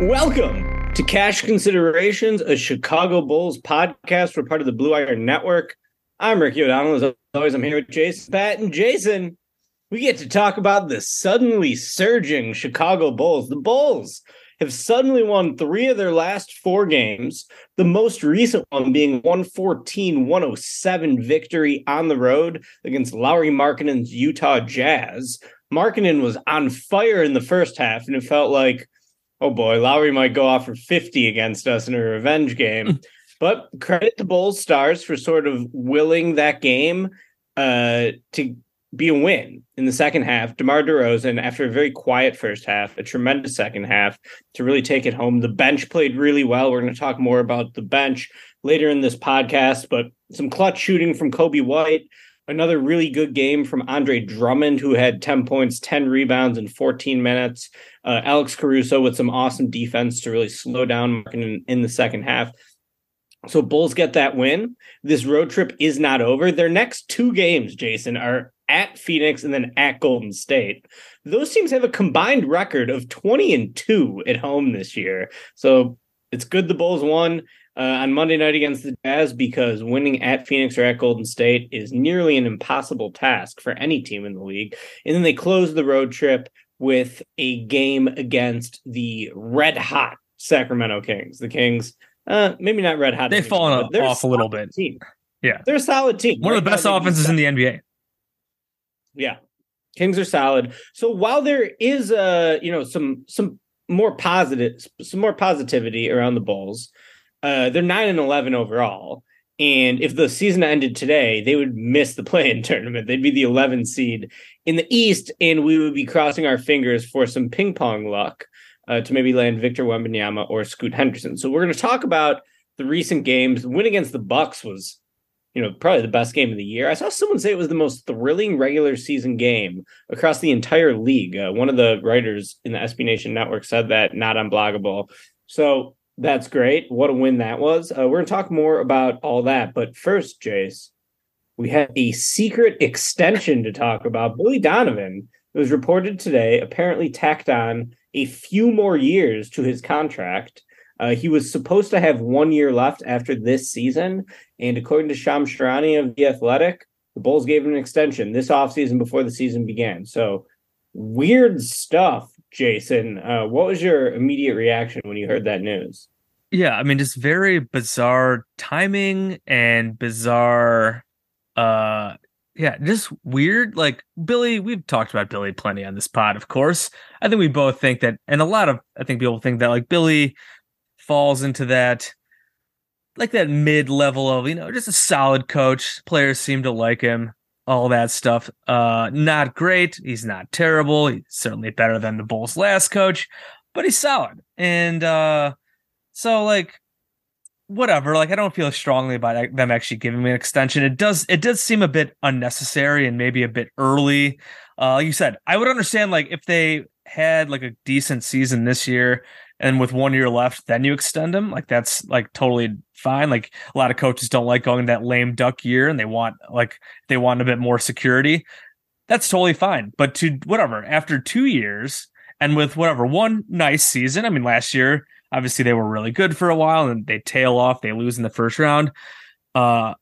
Welcome to Cash Considerations, a Chicago Bulls podcast. We're part of the Blue Wire Network. I'm Ricky O'Donnell. As always, I'm here with Jason Pat and Jason. We get to talk about the suddenly surging Chicago Bulls. The Bulls have suddenly won three of their last four games, the most recent one being 114 107 victory on the road against Lauri Markkanen's Utah Jazz. Markkanen was on fire in the first half, and it felt like oh boy, Lauri might go off for 50 against us in a revenge game. but credit to Bulls stars for sort of willing that game uh, to be a win in the second half. DeMar DeRozan, after a very quiet first half, a tremendous second half to really take it home. The bench played really well. We're going to talk more about the bench later in this podcast, but some clutch shooting from Coby White. Another really good game from Andre Drummond, who had 10 points, 10 rebounds in 14 minutes. Uh, Alex Caruso with some awesome defense to really slow down in, in the second half. So Bulls get that win. This road trip is not over. Their next two games, Jason, are at Phoenix and then at Golden State. Those teams have a combined record of 20 and 2 at home this year. So it's good the Bulls won uh, on Monday night against the Jazz because winning at Phoenix or at Golden State is nearly an impossible task for any team in the league. And then they close the road trip with a game against the red hot Sacramento Kings. The Kings, uh, maybe not red hot. They've anymore, fallen off a little bit. Team. Yeah. They're a solid team. One of the best offenses in the NBA. yeah. Kings are solid. So while there is uh, you know, some some more positive some more positivity around the Bulls, uh, they're nine and eleven overall. And if the season ended today, they would miss the play-in tournament. They'd be the 11 seed in the East, and we would be crossing our fingers for some ping pong luck uh, to maybe land Victor Wembanyama or Scoot Henderson. So we're going to talk about the recent games. The win against the Bucks was, you know, probably the best game of the year. I saw someone say it was the most thrilling regular season game across the entire league. Uh, one of the writers in the SB Nation network said that, not unbloggable. So that's great. What a win that was. Uh, we're going to talk more about all that. But first, Jace, we have a secret extension to talk about. Billy Donovan, it was reported today, apparently tacked on a few more years to his contract. Uh, he was supposed to have one year left after this season. And according to Shams Charania of The Athletic, the Bulls gave him an extension this offseason before the season began. So weird stuff, Jason. Uh, what was your immediate reaction when you heard that news? Yeah, I mean, just very bizarre timing and bizarre, uh, yeah, just weird. Like Billy, we've talked about Billy plenty on this pod, of course. I think we both think that, and a lot of I think people think that like Billy falls into that, like that mid level of you know just a solid coach. Players seem to like him, all that stuff. Uh, not great. He's not terrible. He's certainly better than the Bulls' last coach, but he's solid and. uh So like whatever, like I don't feel strongly about them actually giving me an extension. It does it does seem a bit unnecessary and maybe a bit early. Uh like you said, I would understand like if they had like a decent season this year and with one year left, then you extend them. Like that's like totally fine. Like a lot of coaches don't like going that lame duck year and they want like they want a bit more security. That's totally fine. But to whatever, after two years and with whatever one nice season, I mean last year, obviously they were really good for a while and they tail off, they lose in the first round. Uh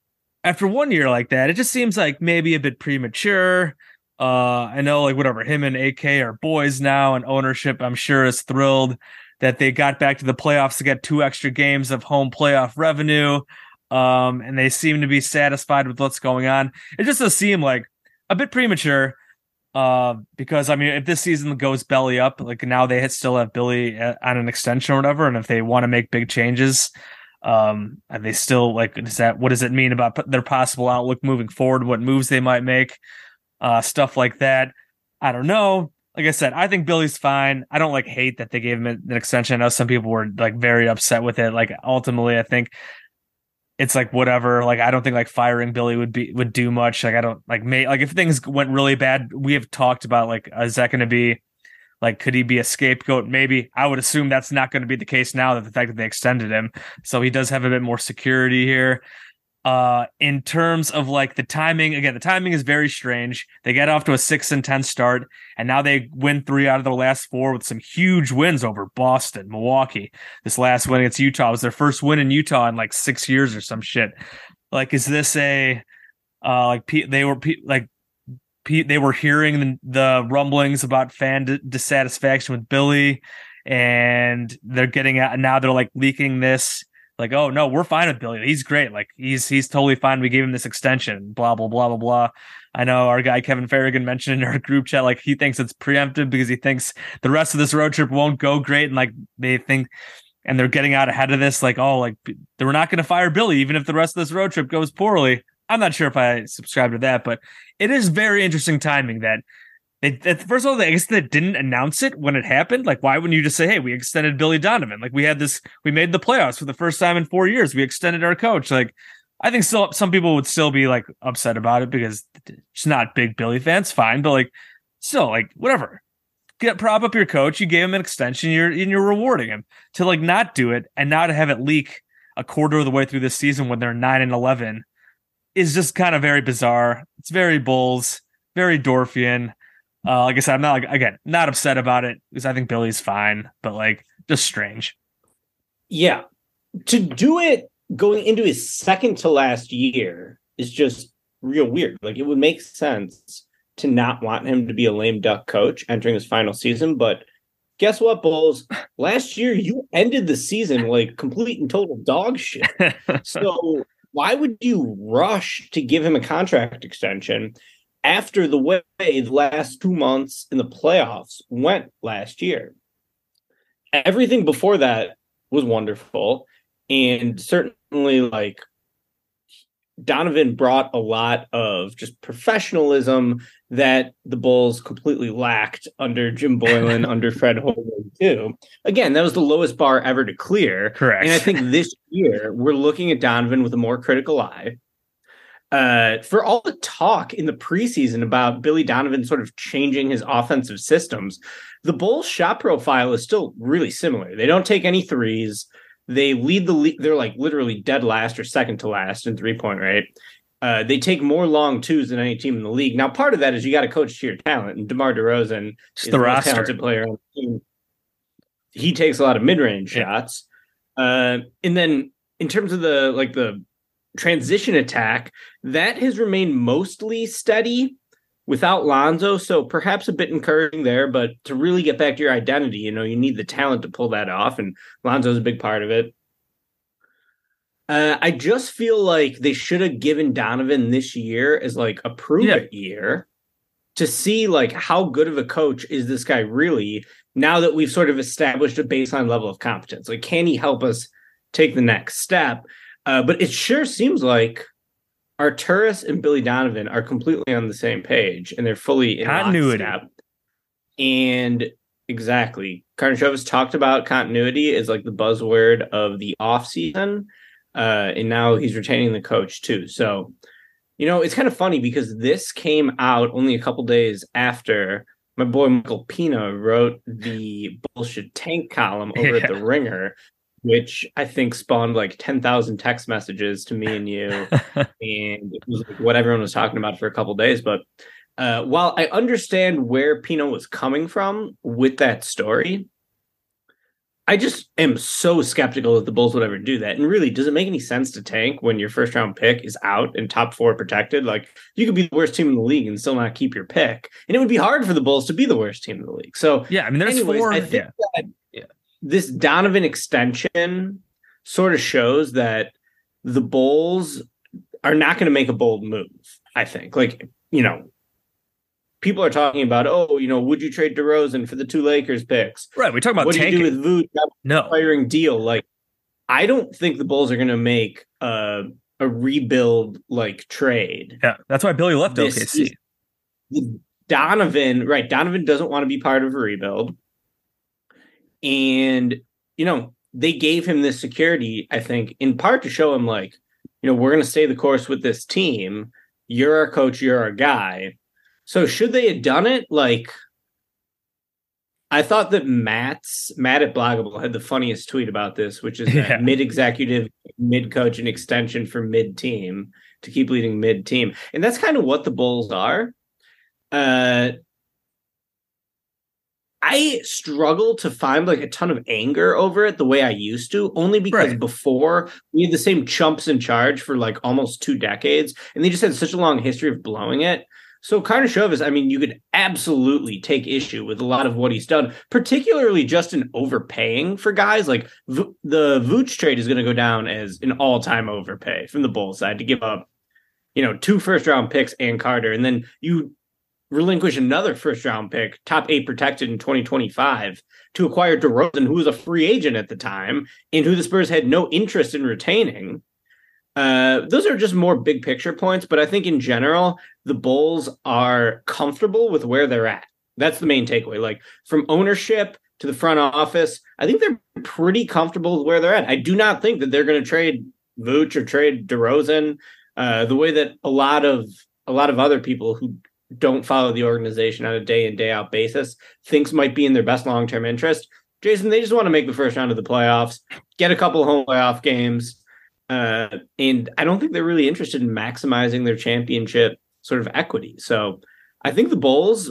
after one year like that, it just seems like maybe a bit premature. Uh, I know, like whatever, him and AK are boys now, and ownership, I'm sure, is thrilled that they got back to the playoffs to get two extra games of home playoff revenue. Um, and they seem to be satisfied with what's going on. It just does seem like a bit premature. Uh, because I mean, if this season goes belly up, like now they still have Billy on an extension or whatever, and if they want to make big changes, um, and they still like, is that what does it mean about their possible outlook moving forward? What moves they might make, uh, stuff like that. I don't know like I said, I think Billy's fine. I don't like hate that they gave him an extension. I know some people were like very upset with it. Like ultimately, I think it's like whatever. Like I don't think like firing Billy would be would do much. Like I don't like may like if things went really bad, we have talked about like is that going to be like could he be a scapegoat? Maybe. I would assume that's not going to be the case now that the fact that they extended him. So he does have a bit more security here. Uh, in terms of like the timing, again, the timing is very strange. They get off to a six and ten start, and now they win three out of their last four with some huge wins over Boston, Milwaukee. This last win against Utah was their first win in Utah in like six years or some shit. Like, is this a uh like they were like they were hearing the, the rumblings about fan dissatisfaction with Billy, and they're getting out now they're like leaking this like, oh no, we're fine with Billy. He's great. Like he's he's totally fine. We gave him this extension. Blah blah blah blah blah. I know our guy Kevin Ferrigan mentioned in our group chat like he thinks it's preemptive because he thinks the rest of this road trip won't go great, and like they think, and they're getting out ahead of this. Like, oh, like they're not going to fire Billy even if the rest of this road trip goes poorly. I'm not sure if I subscribe to that, but it is very interesting timing that first of all, I guess they didn't announce it when it happened. Like, why wouldn't you just say, "Hey, we extended Billy Donovan"? Like, we had this, we made the playoffs for the first time in four years. We extended our coach. Like, I think still some people would still be like upset about it because it's not big Billy fans. Fine, but like, still, like, whatever. Get prop up your coach. You gave him an extension. You're and you're rewarding him to like not do it and not have it leak a quarter of the way through this season when they're nine and eleven is just kind of very bizarre. It's very Bulls, very Dorfian. Uh, like I said, I'm not like again not upset about it because I think Billy's fine, but like just strange. Yeah, to do it going into his second to last year is just real weird. Like it would make sense to not want him to be a lame duck coach entering his final season, but guess what, Bulls? Last year you ended the season like complete and total dog shit. so why would you rush to give him a contract extension after the way the last two months in the playoffs went last year. Everything before that was wonderful. And certainly, like, Donovan brought a lot of just professionalism that the Bulls completely lacked under Jim Boylan, under Fred Hoiberg, too. Again, that was the lowest bar ever to clear. Correct. And I think this year we're looking at Donovan with a more critical eye uh, for all the talk in the preseason about Billy Donovan sort of changing his offensive systems, the Bulls shot profile is still really similar. They don't take any threes. They lead the league. They're like literally dead last or second to last in three point rate. Uh, they take more long twos than any team in the league. Now, part of that is you got to coach to your talent, and DeMar DeRozan it's is the, most talented player on the team. He takes a lot of mid range Yeah. shots, uh, and then in terms of the like the transition attack, that has remained mostly steady without Lonzo. So perhaps a bit encouraging there, but to really get back to your identity, you know, you need the talent to pull that off, and Lonzo's a big part of it. Uh, I just feel like they should have given Donovan this year as like a prove Yeah. it year to see like how good of a coach is this guy really now that we've sort of established a baseline level of competence. Like, can he help us take the next step? Uh, but it sure seems like Arturas and Billy Donovan are completely on the same page and they're fully in Continuity. lockstep. And exactly Karnisovas talked about continuity as like the buzzword of the offseason. Uh, and now he's retaining the coach too. So, you know, it's kind of funny because this came out only a couple days after my boy Michael Pina wrote the bullshit tank column over yeah. at the Ringer, which I think spawned like 10,000 text messages to me and you. and it was like what everyone was talking about for a couple days. But uh, while I understand where Pina was coming from with that story, I just am so skeptical that the Bulls would ever do that. And really, does it make any sense to tank when your first round pick is out and top four protected? Like you could be the worst team in the league and still not keep your pick. And it would be hard for the Bulls to be the worst team in the league. So yeah, I mean, there's anyways, four. I think yeah. This Donovan extension sort of shows that the Bulls are not going to make a bold move. I think, like you know, people are talking about, oh, you know, would you trade DeRozan for the two Lakers picks? Right. We talk about what tanking. do you do with Vooch? No firing deal. Like, I don't think the Bulls are going to make a a rebuild like trade. Yeah, that's why Billy left this OKC. Donovan, right? Donovan doesn't want to be part of a rebuild, and you know they gave him this security. I think in part to show him like, you know, we're going to stay the course with this team. You're our coach. You're our guy so should they have done it? Like, I thought that Matt's Matt at Blog a Bull had the funniest tweet about this, which is yeah. mid executive, mid coach, and extension for mid team to keep leading mid team, and that's kind of what the Bulls are. Uh, I struggle to find like a ton of anger over it the way I used to, only because right. before we had the same chumps in charge for like almost two decades, and they just had such a long history of blowing it. So Karnisovas, I mean, you could absolutely take issue with a lot of what he's done, particularly just in overpaying for guys. Like v- the Vooch trade is going to go down as an all-time overpay from the Bulls side to give up, you know, two first-round picks and Carter, and then you relinquish another first-round pick, top eight protected in 2025, to acquire DeRozan, who was a free agent at the time and who the Spurs had no interest in retaining. Uh, those are just more big picture points, but I think in general, the Bulls are comfortable with where they're at. That's the main takeaway. Like from ownership to the front office, I think they're pretty comfortable with where they're at. I do not think that they're going to trade Vooch or trade DeRozan uh, the way that a lot of a lot of other people who don't follow the organization on a day in day out basis thinks might be in their best long term interest. Jason, they just want to make the first round of the playoffs, get a couple home playoff games, uh, and I don't think they're really interested in maximizing their championship sort of equity. So I think the Bulls,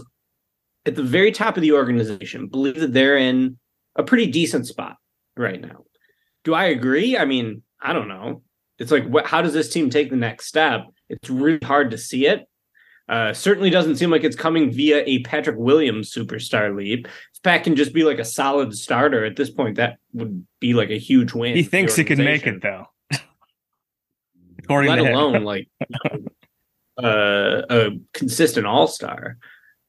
at the very top of the organization, believe that they're in a pretty decent spot right now. Do I agree? I mean, I don't know. It's like, what, how does this team take the next step? It's really hard to see it. Uh, certainly doesn't seem like it's coming via a Patrick Williams superstar leap. If Pat can just be like a solid starter at this point, that would be like a huge win. He thinks he can make it though. According let alone like uh, a consistent all star.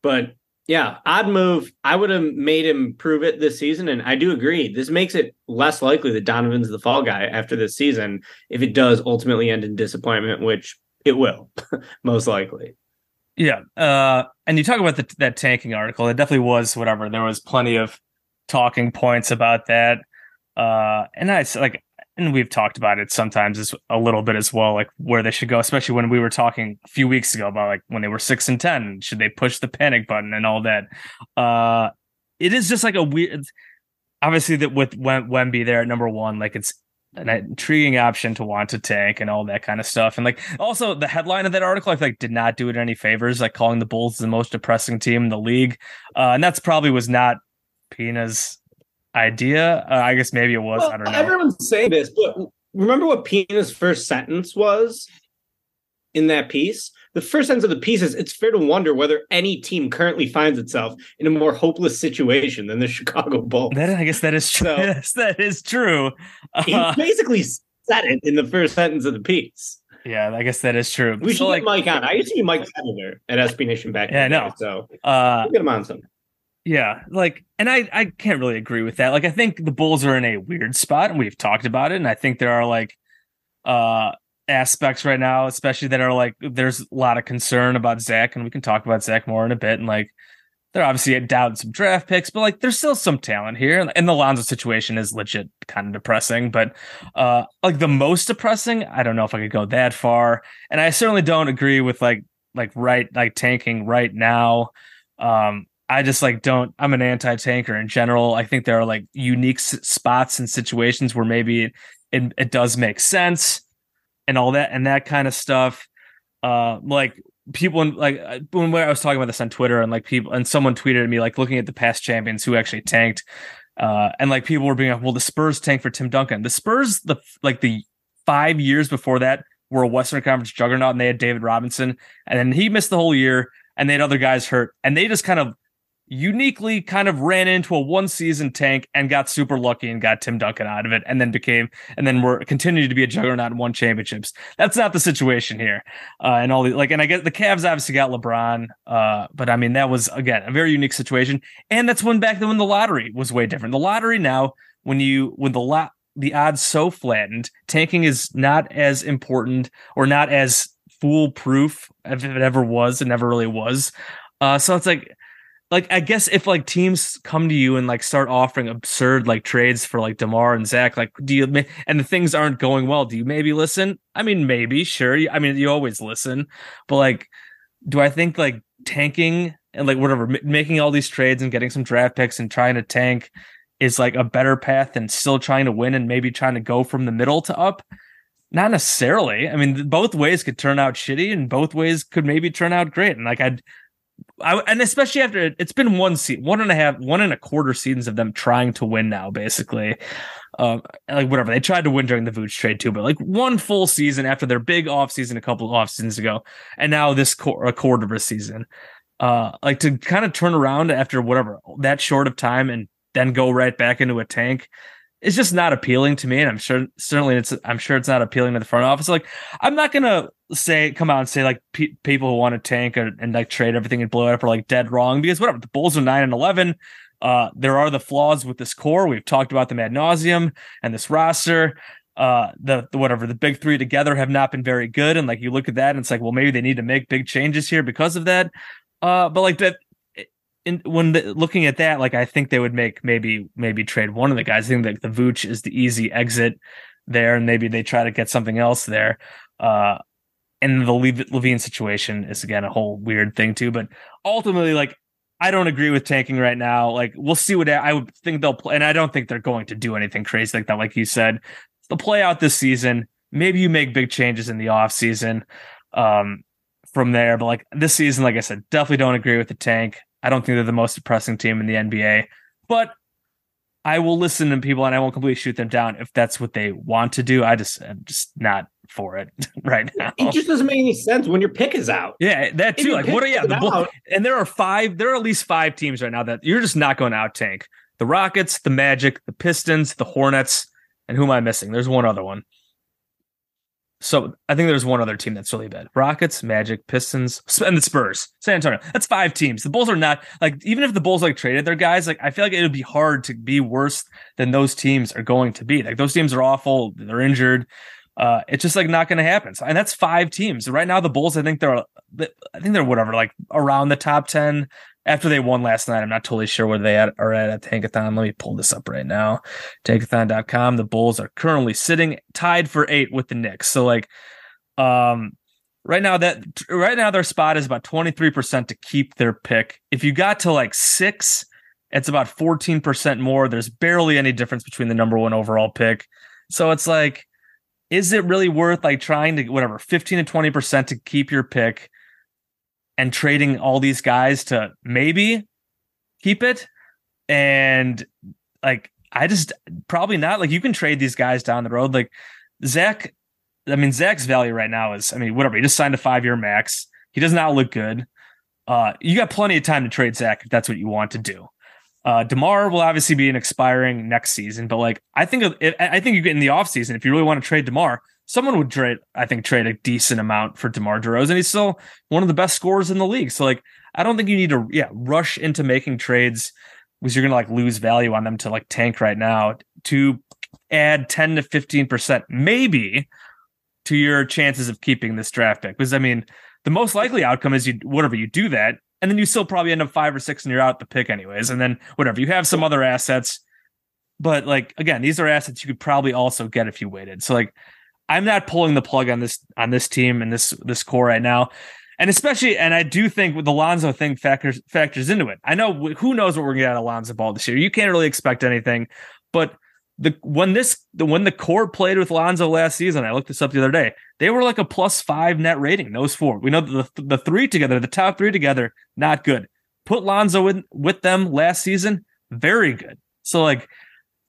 But yeah, odd move. I would have made him prove it this season, and I do agree. This makes it less likely that Donovan's the fall guy after this season if it does ultimately end in disappointment, which it will, most likely. Yeah, uh, and you talk about the, that tanking article. It definitely was whatever. There was plenty of talking points about that, uh, and I like and we've talked about it sometimes as a little bit as well, like where they should go, especially when we were talking a few weeks ago about like when they were six and ten, should they push the panic button and all that? Uh it is just like a weird obviously that with Wemby there at number one, like it's an intriguing option to want to tank and all that kind of stuff. And like also the headline of that article, I feel like did not do it any favors, like calling the Bulls the most depressing team in the league. Uh, and that's probably was not Pina's idea. Uh, I guess maybe it was. Well, I don't know. Everyone's saying this, but remember what Pina's first sentence was in that piece? The first sentence of the piece is it's fair to wonder whether any team currently finds itself in a more hopeless situation than the Chicago Bulls. That, I guess that is true. So, yes, that is true. he uh, basically said it in the first sentence of the piece. Yeah, I guess that is true. We so should like, get Mike on. I used to be Mike Senator at SB Nation back. Yeah, no. So uh, we'll get him on some. Yeah, like, and I I can't really agree with that. Like, I think the Bulls are in a weird spot, and we've talked about it. And I think there are like uh aspects right now, especially that are like there's a lot of concern about Zach, and we can talk about Zach more in a bit. And like, they're obviously down some draft picks, but like there's still some talent here. And the Lonzo situation is legit kind of depressing, but uh like the most depressing, I don't know if I could go that far. And I certainly don't agree with like like right like tanking right now. Um I just like don't I'm an anti-tanker in general. I think there are like unique s- spots and situations where maybe it, it, it does make sense and all that and that kind of stuff. Uh like people in, like uh, when I was talking about this on Twitter and like people and someone tweeted at me like looking at the past champions who actually tanked uh and like people were being like well the Spurs tanked for Tim Duncan. The Spurs the like the 5 years before that were a Western Conference juggernaut and they had David Robinson and then he missed the whole year and they had other guys hurt and they just kind of uniquely kind of ran into a one season tank and got super lucky and got Tim Duncan out of it and then became and then we're continued to be a juggernaut and won championships. That's not the situation here. Uh, and all the like and I guess the Cavs obviously got LeBron. Uh, but I mean that was again a very unique situation. And that's when back then when the lottery was way different. The lottery now, when you when the lot the odds so flattened, tanking is not as important or not as foolproof if it ever was. It never really was. Uh, so it's like like I guess if like teams come to you and like start offering absurd like trades for like Demar and Zach, like do you and the things aren't going well, do you maybe listen? I mean, maybe, sure. I mean, you always listen, but like, do I think like tanking and like whatever making all these trades and getting some draft picks and trying to tank is like a better path than still trying to win and maybe trying to go from the middle to up? Not necessarily. I mean, both ways could turn out shitty, and both ways could maybe turn out great. And like I'd I, and especially after it's been one seat, one and a half, one and a quarter seasons of them trying to win now, basically. Um, like whatever they tried to win during the Vooch trade too, but like one full season after their big off season a couple of off seasons ago, and now this qu- a quarter of a season, uh, like to kind of turn around after whatever that short of time and then go right back into a tank it's just not appealing to me and i'm sure certainly it's i'm sure it's not appealing to the front office. Like i'm not gonna say come out and say like pe- people who want to tank or, and like trade everything and blow it up are like dead wrong because whatever the bulls are 9 and 11 uh there are the flaws with this core. We've talked about them ad nauseum and this roster. Uh the, the whatever the big three together have not been very good and like you look at that and it's like well maybe they need to make big changes here because of that. Uh but like that in, when the, looking at that, like I think they would make maybe maybe trade one of the guys. I think that the Vooch is the easy exit there, and maybe they try to get something else there. Uh, and the LaVine situation is again a whole weird thing too. But ultimately, like I don't agree with tanking right now. Like we'll see what I would think they'll play, and I don't think they're going to do anything crazy like that. Like you said, they'll play out this season. Maybe you make big changes in the off season. Um, from there, but like this season, like I said, definitely don't agree with the tank. I don't think they're the most depressing team in the NBA, but I will listen to people and I won't completely shoot them down if that's what they want to do. I just I'm just not for it right now. It just doesn't make any sense when your pick is out. Yeah, that too. Like what are yeah, the bull, and there are five, there are at least five teams right now that you're just not going to out tank. The Rockets, the Magic, the Pistons, the Hornets, and who am I missing? There's one other one. So I think there's one other team that's really bad: Rockets, Magic, Pistons, and the Spurs, San Antonio. That's five teams. The Bulls are not like even if the Bulls like traded their guys, like I feel like it would be hard to be worse than those teams are going to be. Like those teams are awful. They're injured. Uh, it's just like not going to happen. So, and that's five teams right now. The Bulls, I think they're, I think they're whatever, like around the top ten after they won last night. I'm not totally sure where they at, are at at Tankathon. Let me pull this up right now. Tankathon.com. The Bulls are currently sitting tied for eight with the Knicks. So like, um, right now that right now their spot is about 23% to keep their pick. If you got to like six, it's about 14% more. There's barely any difference between the number one overall pick. So it's like, is it really worth like trying to whatever 15 to 20% to keep your pick? and trading all these guys to maybe keep it. And like, I just probably not. Like, you can trade these guys down the road. Like, Zach, I mean, Zach's value right now is, I mean, whatever. He just signed a five year max. He does not look good. Uh, you got plenty of time to trade Zach if that's what you want to do. Uh, Demar will obviously be an expiring next season, but like I think I think you get in the offseason if you really want to trade Demar, someone would trade, I think, trade a decent amount for DeMar DeRozan. He's still one of the best scorers in the league. So, like, I don't think you need to, yeah, rush into making trades because you're to like lose value on them to like tank right now to add 10 to 15%, maybe to your chances of keeping this draft pick. Because, I mean, the most likely outcome is you, whatever you do that, and then you still probably end up five or six and you're out the pick anyways. And then whatever, you have some other assets. But like again, these are assets you could probably also get if you waited. So like I'm not pulling the plug on this on this team and this this core right now. And especially, and I do think with the Lonzo thing factors factors into it. I know who knows what we're gonna get out of Lonzo Ball this year. You can't really expect anything, but the when this the when the core played with Lonzo last season, I looked this up the other day. They were like a plus five net rating. Those four, we know the the three together, the top three together, not good. Put Lonzo in with them last season, very good. So like,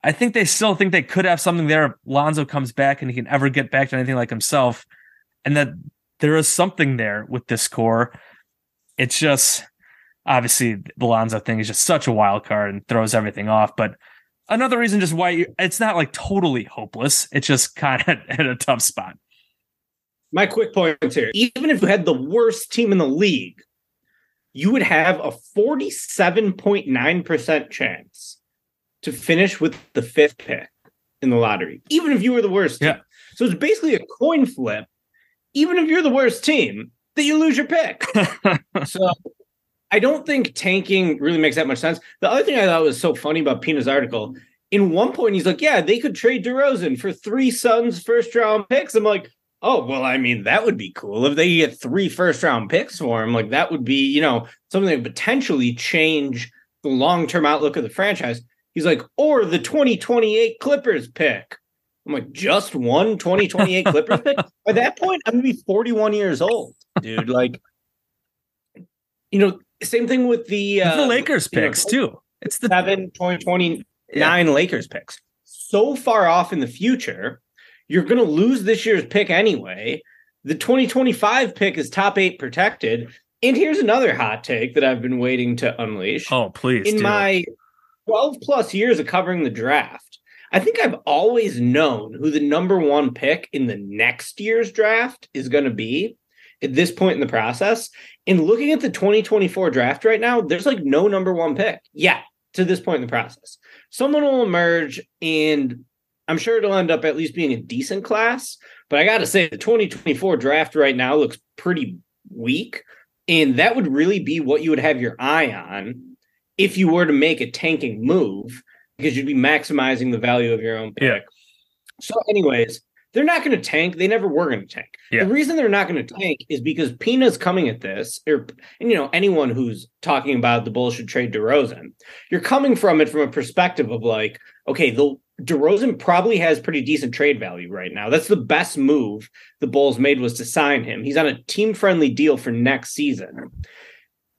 I think they still think they could have something there if Lonzo comes back and he can ever get back to anything like himself, and that there is something there with this core. It's just obviously the Lonzo thing is just such a wild card and throws everything off, but another reason just why you, it's not like totally hopeless. It's just kind of at a tough spot. My quick points here: even if you had the worst team in the league, you would have a forty-seven point nine percent chance to finish with the fifth pick in the lottery, even if you were the worst team. Yeah. So it's basically a coin flip. Even if you're the worst team, that you lose your pick. so I don't think tanking really makes that much sense. The other thing I thought was so funny about Pina's article, in one point he's like, "Yeah, they could trade DeRozan for three Suns first round picks." I'm like, "Oh, well, I mean, that would be cool if they get three first round picks for him. Like that would be, you know, something that would potentially change the long term outlook of the franchise." He's like, "Or the 2028 Clippers pick." I'm like, "Just one 2028 Clippers pick?" By that point, I'm gonna be 41 years old, dude. Like, you know, same thing with the uh, the Lakers you know, picks too. It's the seven point twenty nine Lakers picks. So far off in the future, you're going to lose this year's pick anyway. The 2025 pick is top eight protected. And here's another hot take that I've been waiting to unleash. oh please in my 12 plus years of covering the draft, I think I've always known who the number one pick in the next year's draft is going to be at this point in the process. And looking at the 2024 draft right now, there's like no number one pick yet to this point in the process. Someone will emerge, and I'm sure it'll end up at least being a decent class. But I got to say, the 2024 draft right now looks pretty weak. And that would really be what you would have your eye on if you were to make a tanking move, because you'd be maximizing the value of your own pick. Yeah. So, anyways, they're not going to tank. They never were going to tank. Yeah. The reason they're not going to tank is because Pina's coming at this, or and you know anyone who's talking about the Bulls should trade DeRozan, you're coming from it from a perspective of like, okay, the DeRozan probably has pretty decent trade value right now. That's the best move the Bulls made was to sign him. He's on a team friendly deal for next season,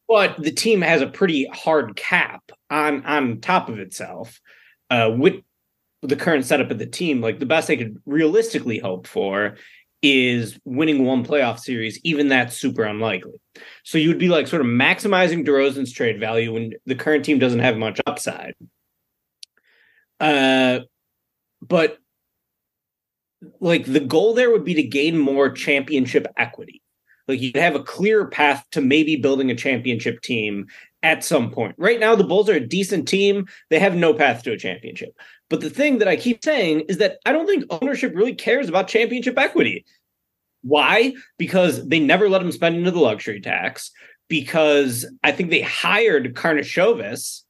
but the team has a pretty hard cap on on top of itself. Uh, with the current setup of the team, like the best they could realistically hope for is winning one playoff series, even that's super unlikely. So you would be like sort of maximizing DeRozan's trade value when the current team doesn't have much upside. Uh, but like the goal there would be to gain more championship equity. Like you'd have a clear path to maybe building a championship team at some point. Right now, the Bulls are a decent team. They have no path to a championship. But the thing that I keep saying is that I don't think ownership really cares about championship equity. Why? Because they never let him spend into the luxury tax. Because I think they hired Karnisovas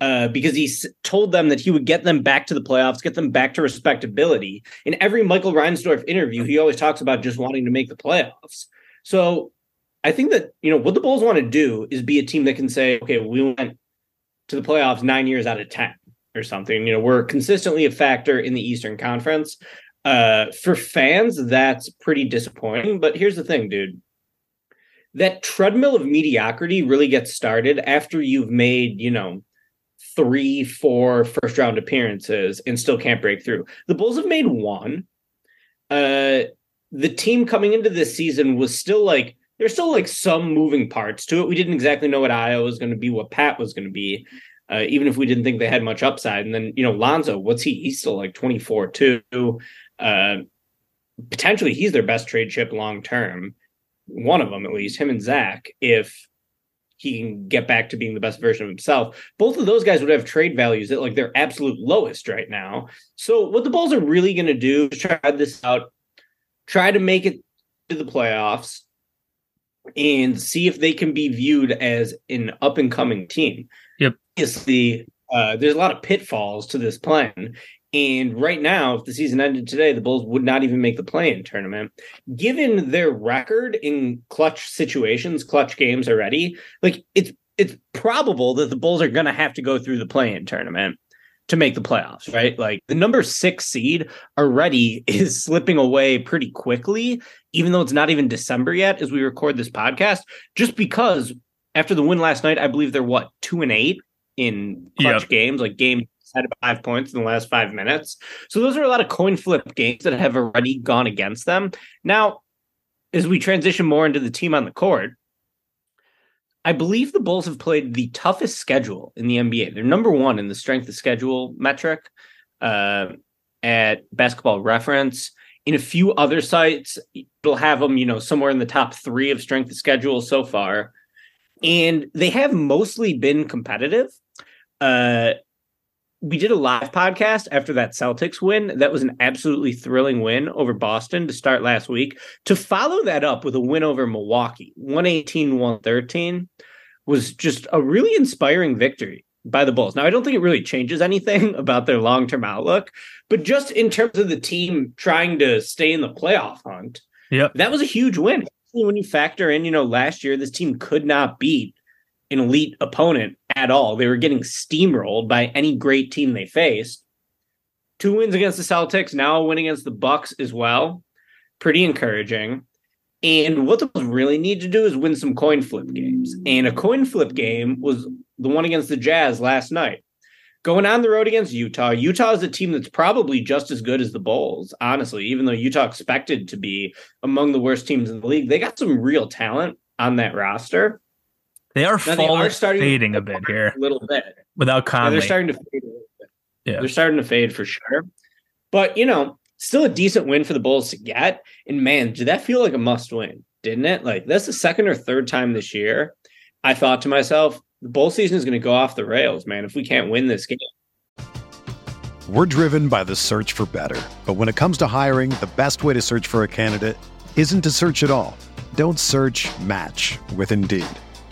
uh, because he s- told them that he would get them back to the playoffs, get them back to respectability. In every Michael Reinsdorf interview, he always talks about just wanting to make the playoffs. So I think that you know what the Bulls want to do is be a team that can say, okay, we went to the playoffs nine years out of ten or something. You know, we're consistently a factor in the Eastern Conference. Uh, for fans, that's pretty disappointing. But here's the thing, dude. That treadmill of mediocrity really gets started after you've made, you know, three, four first round appearances and still can't break through. The Bulls have made one. Uh, the team coming into this season was still like there's still like some moving parts to it. We didn't exactly know what Ayo was going to be, what Pat was going to be, uh, even if we didn't think they had much upside. And then you know Lonzo, what's he? He's still like 24 too. Uh, potentially, he's their best trade chip long term. One of them at least, him and Zach, if he can get back to being the best version of himself. Both of those guys would have trade values at like their absolute lowest right now. So what the Bulls are really going to do is try this out, try to make it to the playoffs, and see if they can be viewed as an up and coming team. Yep. Obviously, uh, there's a lot of pitfalls to this plan. And right now, if the season ended today, the Bulls would not even make the play in tournament. Given their record in clutch situations, clutch games already, like it's it's probable that the Bulls are gonna have to go through the play in tournament to make the playoffs, right? Like the number six seed already is slipping away pretty quickly, even though it's not even December yet as we record this podcast, just because after the win last night, I believe they're what, two and eight in clutch Yep. games, like game had five points in the last five minutes. So those are a lot of coin flip games that have already gone against them. Now, as we transition more into the team on the court, I believe the Bulls have played the toughest schedule in the NBA. They're number one in the strength of schedule metric uh, at Basketball Reference. In a few other sites, it'll have them, you know, somewhere in the top three of strength of schedule so far. And they have mostly been competitive. Uh, we did a live podcast after that Celtics win. That was an absolutely thrilling win over Boston to start last week. To follow that up with a win over Milwaukee, 118 113, was just a really inspiring victory by the Bulls. Now, I don't think it really changes anything about their long term outlook, but just in terms of the team trying to stay in the playoff hunt, Yep. that was a huge win. When you factor in, you know, last year this team could not beat an elite opponent at all. They were getting steamrolled by any great team they faced. Two wins against the Celtics, now a win against the Bucks as well. Pretty encouraging. And what the really need to do is win some coin flip games. And a coin flip game was the one against the Jazz last night. Going on the road against Utah, Utah is a team that's probably just as good as the Bulls, honestly, even though Utah expected to be among the worst teams in the league. They got some real talent on that roster. They are Now, they are starting to fading a bit here A little bit. without Yeah, they're starting to fade a little bit. Yeah. They're starting to fade for sure. But, you know, still a decent win for the Bulls to get. And man, did that feel like a must win, didn't it? Like, that's the second or third time this year I thought to myself, the bowl season is going to go off the rails, man, if we can't win this game. We're driven by the search for better. But when it comes to hiring, the best way to search for a candidate isn't to search at all. Don't search match with Indeed.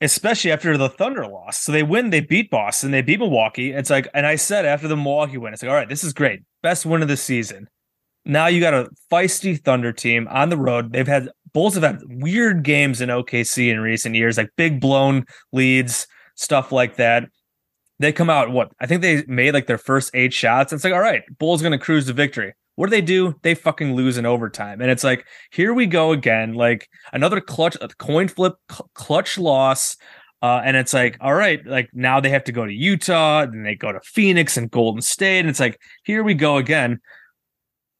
especially after the Thunder loss. So they win, they beat Boston, they beat Milwaukee. It's like, and I said after the Milwaukee win, it's like, all right, this is great, best win of the season. Now you got a feisty Thunder team on the road. They've had Bulls have had weird games in OKC in recent years, like big blown leads, stuff like that. they come out what I think they made like their first eight shots. It's like, all right, Bulls gonna cruise to victory. What do they do? They fucking lose in overtime. And it's like, here we go again, like another clutch coin flip cl- clutch loss. Uh, and it's like, all right, like now they have to go to Utah, and they go to Phoenix and Golden State. And it's like, here we go again.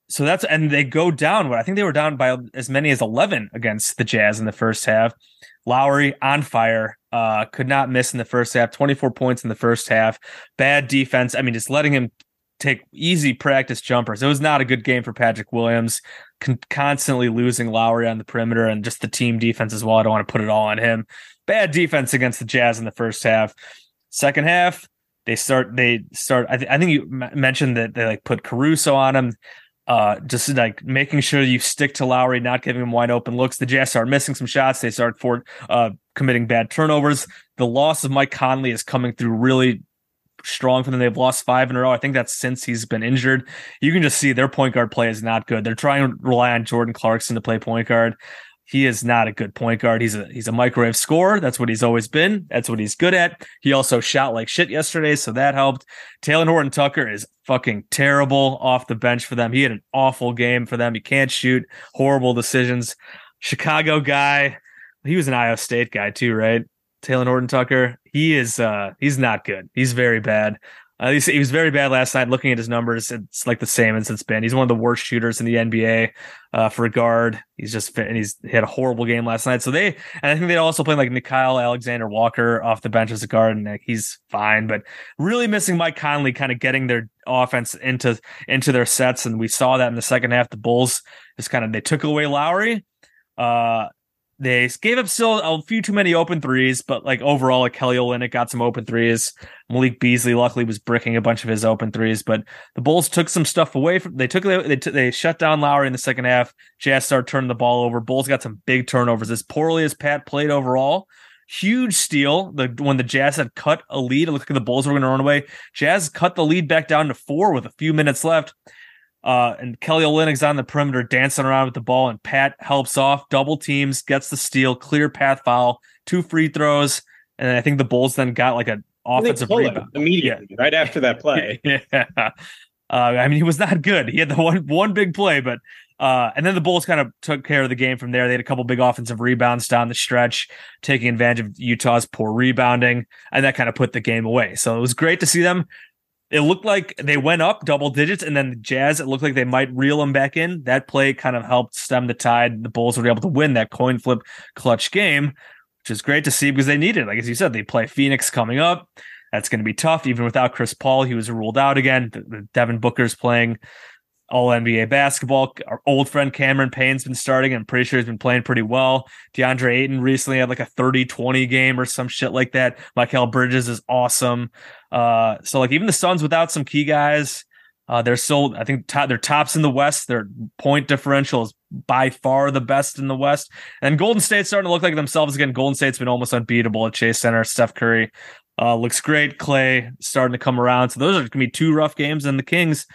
So that's and they go down. What I think they were down by as many as eleven against the Jazz in the first half. Lauri on fire, uh, could not miss in the first half. Twenty four points in the first half. Bad defense. I mean, just letting him take easy practice jumpers. It was not a good game for Patrick Williams. Con- constantly losing Lauri on the perimeter and just the team defense as well. I don't want to put it all on him. Bad defense against the Jazz in the first half. Second half, they start. They start. I, th- I think you m- mentioned that they like put Caruso on him uh, just like making sure you stick to Lauri, not giving him wide open looks. The Jazz start missing some shots. They start for uh, committing bad turnovers. The loss of Mike Conley is coming through really strong for them. They've lost five in a row. I think that's since he's been injured. You can just see their point guard play is not good. They're trying to rely on Jordan Clarkson to play point guard he is not a good point guard. He's a he's a microwave scorer. That's what he's always been. That's what he's good at. He also shot like shit yesterday, so that helped. Talen Horton Tucker is fucking terrible off the bench for them. He had an awful game for them. He can't shoot. Horrible decisions. Chicago guy. He was an Iowa State guy too, right? Talen Horton Tucker. He is uh he's not good. He's very bad. Uh, he, he was very bad last night. Looking at his numbers, it's like the same as it's been. He's one of the worst shooters in the NBA uh, for a guard. He's just and he's he had a horrible game last night. So they and I think they also played like Nickeil Alexander Walker off the bench as a guard, and like, he's fine. But really missing Mike Conley, kind of getting their offense into into their sets, and we saw that in the second half. The Bulls just kind of they took away Lauri. Uh, they gave up still a few too many open threes, but like overall, like Kelly Olynyk got some open threes. Malik Beasley luckily was bricking a bunch of his open threes, but the Bulls took some stuff away from. They took they t- they shut down Lauri in the second half. Jazz started turning the ball over. Bulls got some big turnovers. As poorly as Pat played overall, huge steal. The when the Jazz had cut a lead, it looked like the Bulls were going to run away. Jazz cut the lead back down to four with a few minutes left. Uh, and Kelly Olynyk's on the perimeter dancing around with the ball, and Pat helps off, double teams, gets the steal, clear path foul, two free throws, and I think the Bulls then got like an offensive rebound immediately yeah. right after that play. yeah, uh, I mean he was not good. He had the one one big play, but uh, and then the Bulls kind of took care of the game from there. They had a couple big offensive rebounds down the stretch, taking advantage of Utah's poor rebounding, and that kind of put the game away. So it was great to see them it looked like they went up double digits, and then the Jazz, it looked like they might reel them back in. That play kind of helped stem the tide. The Bulls were able to win that coin flip clutch game, which is great to see because they needed. it. Like as you said, they play Phoenix coming up. That's going to be tough, even without Chris Paul. He was ruled out again. Devin Booker's playing all NBA basketball. Our old friend Cameron Payne's been starting. I'm pretty sure he's been playing pretty well. DeAndre Ayton recently had like a 30 20 game or some shit like that. Mikal Bridges is awesome. Uh, so like even the Suns without some key guys, uh, they're still, I think, they're tops in the West. Their point differential is by far the best in the West. And Golden State's starting to look like themselves again. Golden State's been almost unbeatable at Chase Center. Steph Curry uh, looks great. Clay starting to come around. So those are going to be two rough games. And the Kings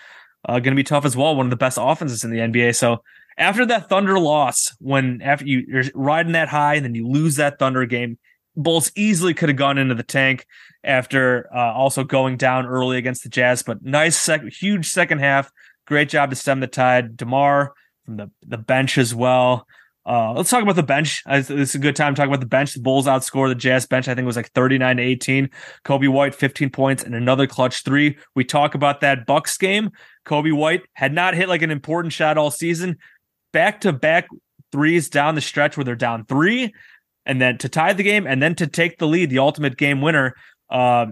uh, going to be tough as well. One of the best offenses in the NBA. So after that Thunder loss, when after you, you're riding that high and then you lose that Thunder game, Bulls easily could have gone into the tank after uh, also going down early against the Jazz. But nice, sec- huge second half. Great job to stem the tide. Demar from the the bench as well. Uh, let's talk about the bench. This is a good time to talk about the bench. The Bulls outscore the Jazz bench. I think it was like 39 to 18. Coby White, 15 points and another clutch three. We talk about that Bucks game. Coby White had not hit like an important shot all season. Back to back threes down the stretch where they're down three, and then to tie the game, and then to take the lead, the ultimate game winner. Uh,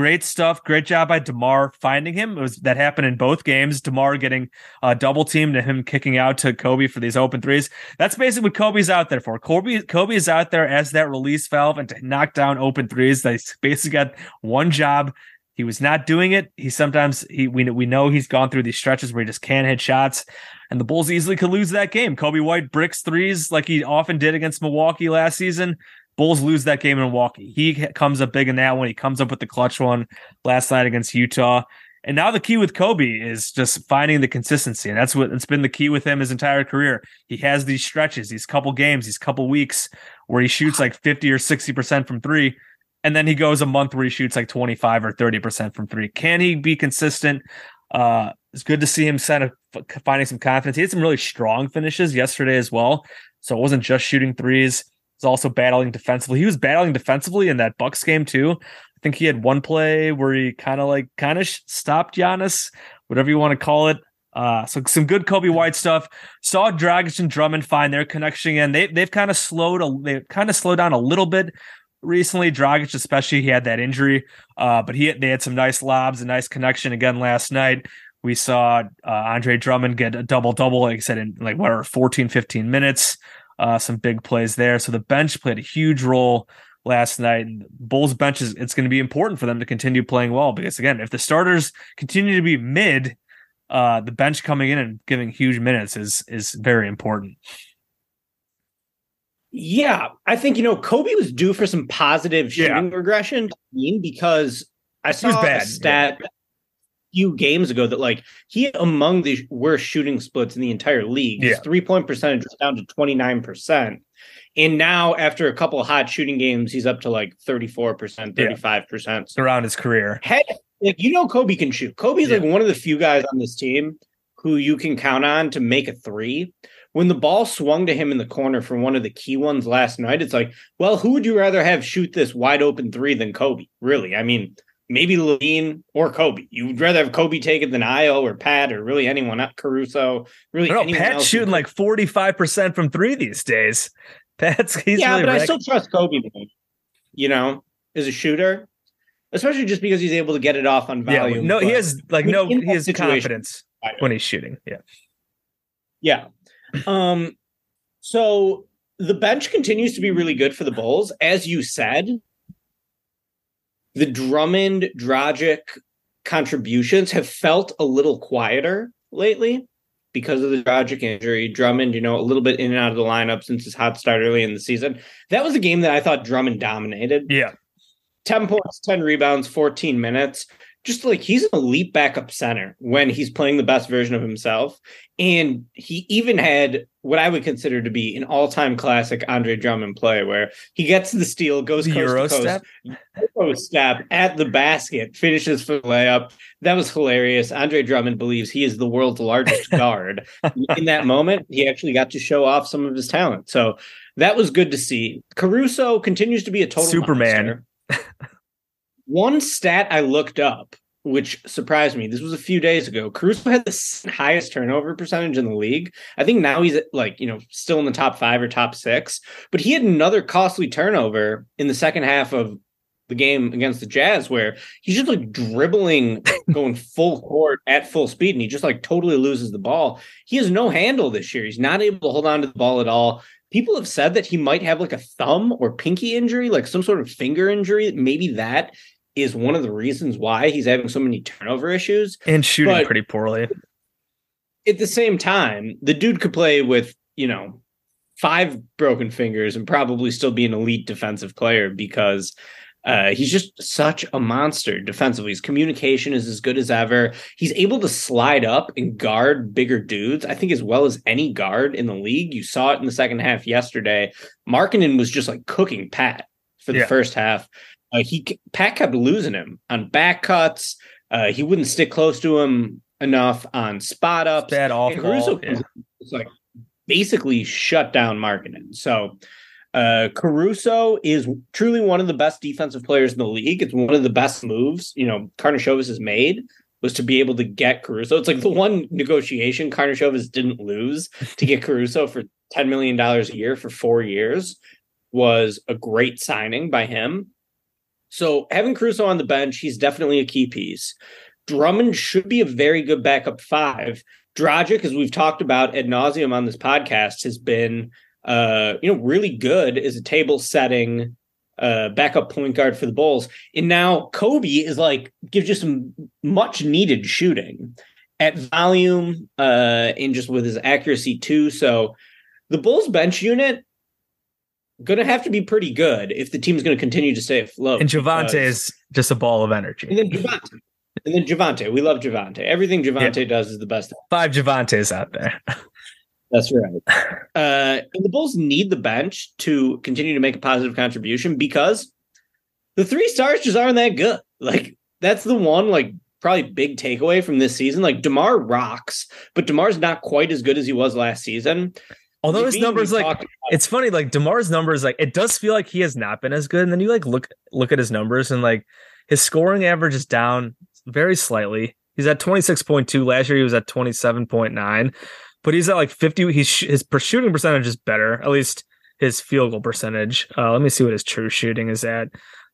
great stuff. Great job by Demar finding him. It was that happened in both games. Demar getting uh, double team to him kicking out to Coby for these open threes. That's basically what Coby's out there for. Coby Coby is out there as that release valve and to knock down open threes. They basically got one job. He was not doing it. He sometimes he we we know he's gone through these stretches where he just can't hit shots, and the Bulls easily could lose that game. Coby White bricks threes like he often did against Milwaukee last season. Bulls lose that game in Milwaukee. He comes up big in that one. He comes up with the clutch one last night against Utah. And now the key with Coby is just finding the consistency. And that's what it's been the key with him his entire career. He has these stretches, these couple games, these couple weeks where he shoots like 50 or 60% from three and then he goes a month where he shoots like 25 or 30% from three. Can he be consistent? Uh, it's good to see him kind finding some confidence. He had some really strong finishes yesterday as well. So it wasn't just shooting threes. He's also battling defensively. He was battling defensively in that Bucks game too. I think he had one play where he kind of like kind of stopped Giannis, whatever you want to call it. Uh, so some good Coby White stuff. Saw Dragic and Drummond find their connection again. They they've kind of slowed a they kind of slowed down a little bit recently. Dragic, especially, he had that injury, uh, but he they had some nice lobs, a nice connection again last night. We saw uh, Andre Drummond get a double double, like I said, in like whatever 14, 15 minutes. Uh, some big plays there. So the bench played a huge role last night. And Bulls bench is it's going to be important for them to continue playing well because again, if the starters continue to be mid, uh, the bench coming in and giving huge minutes is is very important. Yeah, I think you know Coby was due for some positive shooting Yeah. regression. because I saw a stat a few games ago that like he among the worst shooting splits in the entire league. His three point percentage was down to twenty nine percent, and now after a couple of hot shooting games, he's up to like thirty four percent, thirty five percent. Around his career, head like you know Coby can shoot. Coby's like one of the few guys on this team who you can count on to make a three. When the ball swung to him in the corner for one of the key ones last night, it's like, well, who would you rather have shoot this wide open three than Coby? Really? I mean, maybe LaVine or Coby. You'd rather have Coby take it than Ayo or Pat or really anyone, not Caruso. Really, I don't know. anyone Pat's shooting like forty five percent from three these days. Pat's he's yeah, really but I still trust Coby. You know, as a shooter, especially just because he's able to get it off on yeah. volume. No, he has like I mean, no he has confidence when he's shooting. Yeah. Yeah. Um so the bench continues to be really good for the Bulls. As you said, the Drummond Dragic contributions have felt a little quieter lately because of the Dragic injury. Drummond, you know, a little bit in and out of the lineup since his hot start early in the season. That was a game that I thought Drummond dominated. Yeah. 10 points, 10 rebounds, 14 minutes. Just like he's an elite backup center when he's playing the best version of himself. And he even had what I would consider to be an all time classic Andre Drummond play where he gets the steal, goes The coast Euro to coast, step. Euro step at the basket, finishes for the layup. That was hilarious. Andre Drummond believes he is the world's largest guard. In that moment, he actually got to show off some of his talent. So that was good to see. Caruso continues to be a total Superman. monster. One stat I looked up, which surprised me, this was a few days ago. Caruso had the highest turnover percentage in the league. I think now he's like, you know, still in the top five or top six, but he had another costly turnover in the second half of the game against the Jazz where he's just like dribbling, going full court at full speed, and he just like totally loses the ball. He has no handle this year. He's not able to hold on to the ball at all. People have said that he might have like a thumb or pinky injury, like some sort of finger injury. Maybe that is one of the reasons why he's having so many turnover issues. And shooting But- pretty poorly. At the same time, the dude could play with, you know, five broken fingers and probably still be an elite defensive player because uh, he's just such a monster defensively. His communication is as good as ever. He's able to slide up and guard bigger dudes, I think, as well as any guard in the league. You saw it in the second half yesterday. Markkanen was just like cooking Pat for the Yeah. first half. Uh, he Pat kept losing him on back cuts. Uh, he wouldn't stick close to him enough on spot ups. Bad off And. Caruso Yeah. it's like basically shut down Markkanen. So uh Caruso is truly one of the best defensive players in the league. It's one of the best moves, you know, Karnisovas has made was to be able to get Caruso. It's like the one negotiation Karnisovas didn't lose to get Caruso for $10 million a year for four years was a great signing by him. So having Caruso on the bench, he's definitely a key piece. Drummond should be a very good backup five. Dragic, as we've talked about ad nauseum on this podcast, has been uh, you know, really good as a table setting uh backup point guard for the Bulls. And now Coby is like gives you some much needed shooting at volume uh and just with his accuracy too. So the Bulls bench unit gonna have to be pretty good if the team's gonna continue to stay afloat. And Javonte is just a ball of and energy. then Javonte. And then Javonte. We love Javonte. Everything Javonte does is the best. Five Javontes out there. That's right. Uh, and the Bulls need the bench to continue to make a positive contribution because the three stars just aren't that good. Like that's the one like probably big takeaway from this season. Like Demar rocks, but Demar's not quite as good as he was last season. Although his numbers like it's funny, like Demar's numbers, like it does feel like he has not been as good. And then you like look look at his numbers and like his scoring average is down very slightly. He's at 26.2. Last year he was at 27.9. But he's at like 50. He's his per shooting percentage is better, at least his field goal percentage. Uh, let me see what his true shooting is at.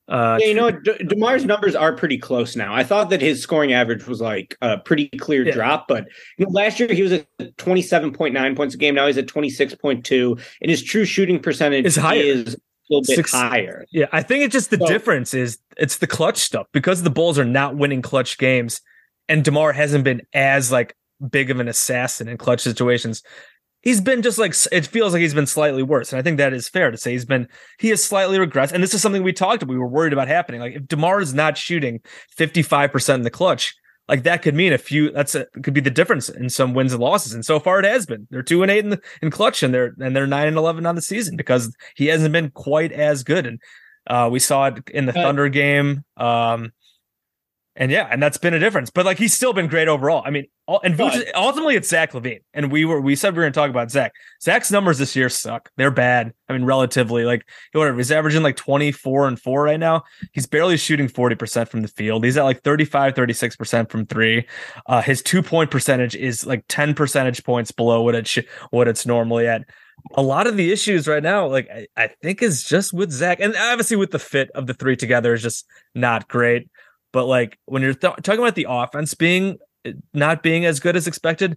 Uh, Yeah, you know. De- Demar's numbers are pretty close now. I thought that his scoring average was like a pretty clear Yeah. drop, but you know, last year he was at 27.9 points a game. Now he's at 26.2, and his true shooting percentage Is higher. is a little bit Six- higher. Yeah, I think it's just the So- difference is it's the clutch stuff because the Bulls are not winning clutch games, and Demar hasn't been as like big of an assassin in clutch situations. He's been just like it feels like he's been slightly worse, and I think that is fair to say. He's been he has slightly regressed, and this is something we talked about. We were worried about happening. Like if Demar is not shooting fifty five percent in the clutch, like that could mean a few. That's a, could be the difference in some wins and losses. And so far, it has been. They're two and eight in the in clutch, and they're and they're nine and eleven on the season because he hasn't been quite as good. And uh, we saw it in the Thunder game. Um, and yeah, and that's been a difference. But like he's still been great overall. I mean, all, and But- ultimately it's Zach LaVine. And we were we said we were gonna talk about Zach. Zach's numbers this year suck. They're bad. I mean, relatively, like whatever. He's averaging like 24 and 4 right now. He's barely shooting 40% from the field. He's at like 35, 36% from three. Uh, his two point percentage is like 10 percentage points below what it sh- what it's normally at a lot of the issues right now, like I, I think, is just with Zach, and obviously with the fit of the three together is just not great. But like when you're th- talking about the offense being eh, not being as good as expected,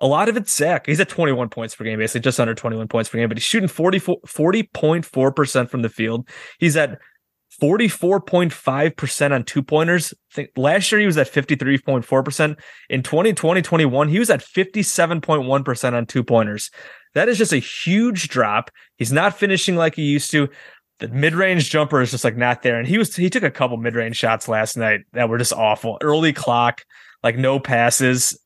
a lot of it's Zach. He's at 21 points per game, basically just under 21 points per game, but he's shooting 44, 40.4% from the field. He's at 44.5% on two pointers. Last year, he was at 53.4%. In 2020 21, he was at 57.1% on two pointers. That is just a huge drop. He's not finishing like he used to. The mid-range jumper is just like not there. And he was he took a couple mid-range shots last night that were just awful. Early clock, like no passes,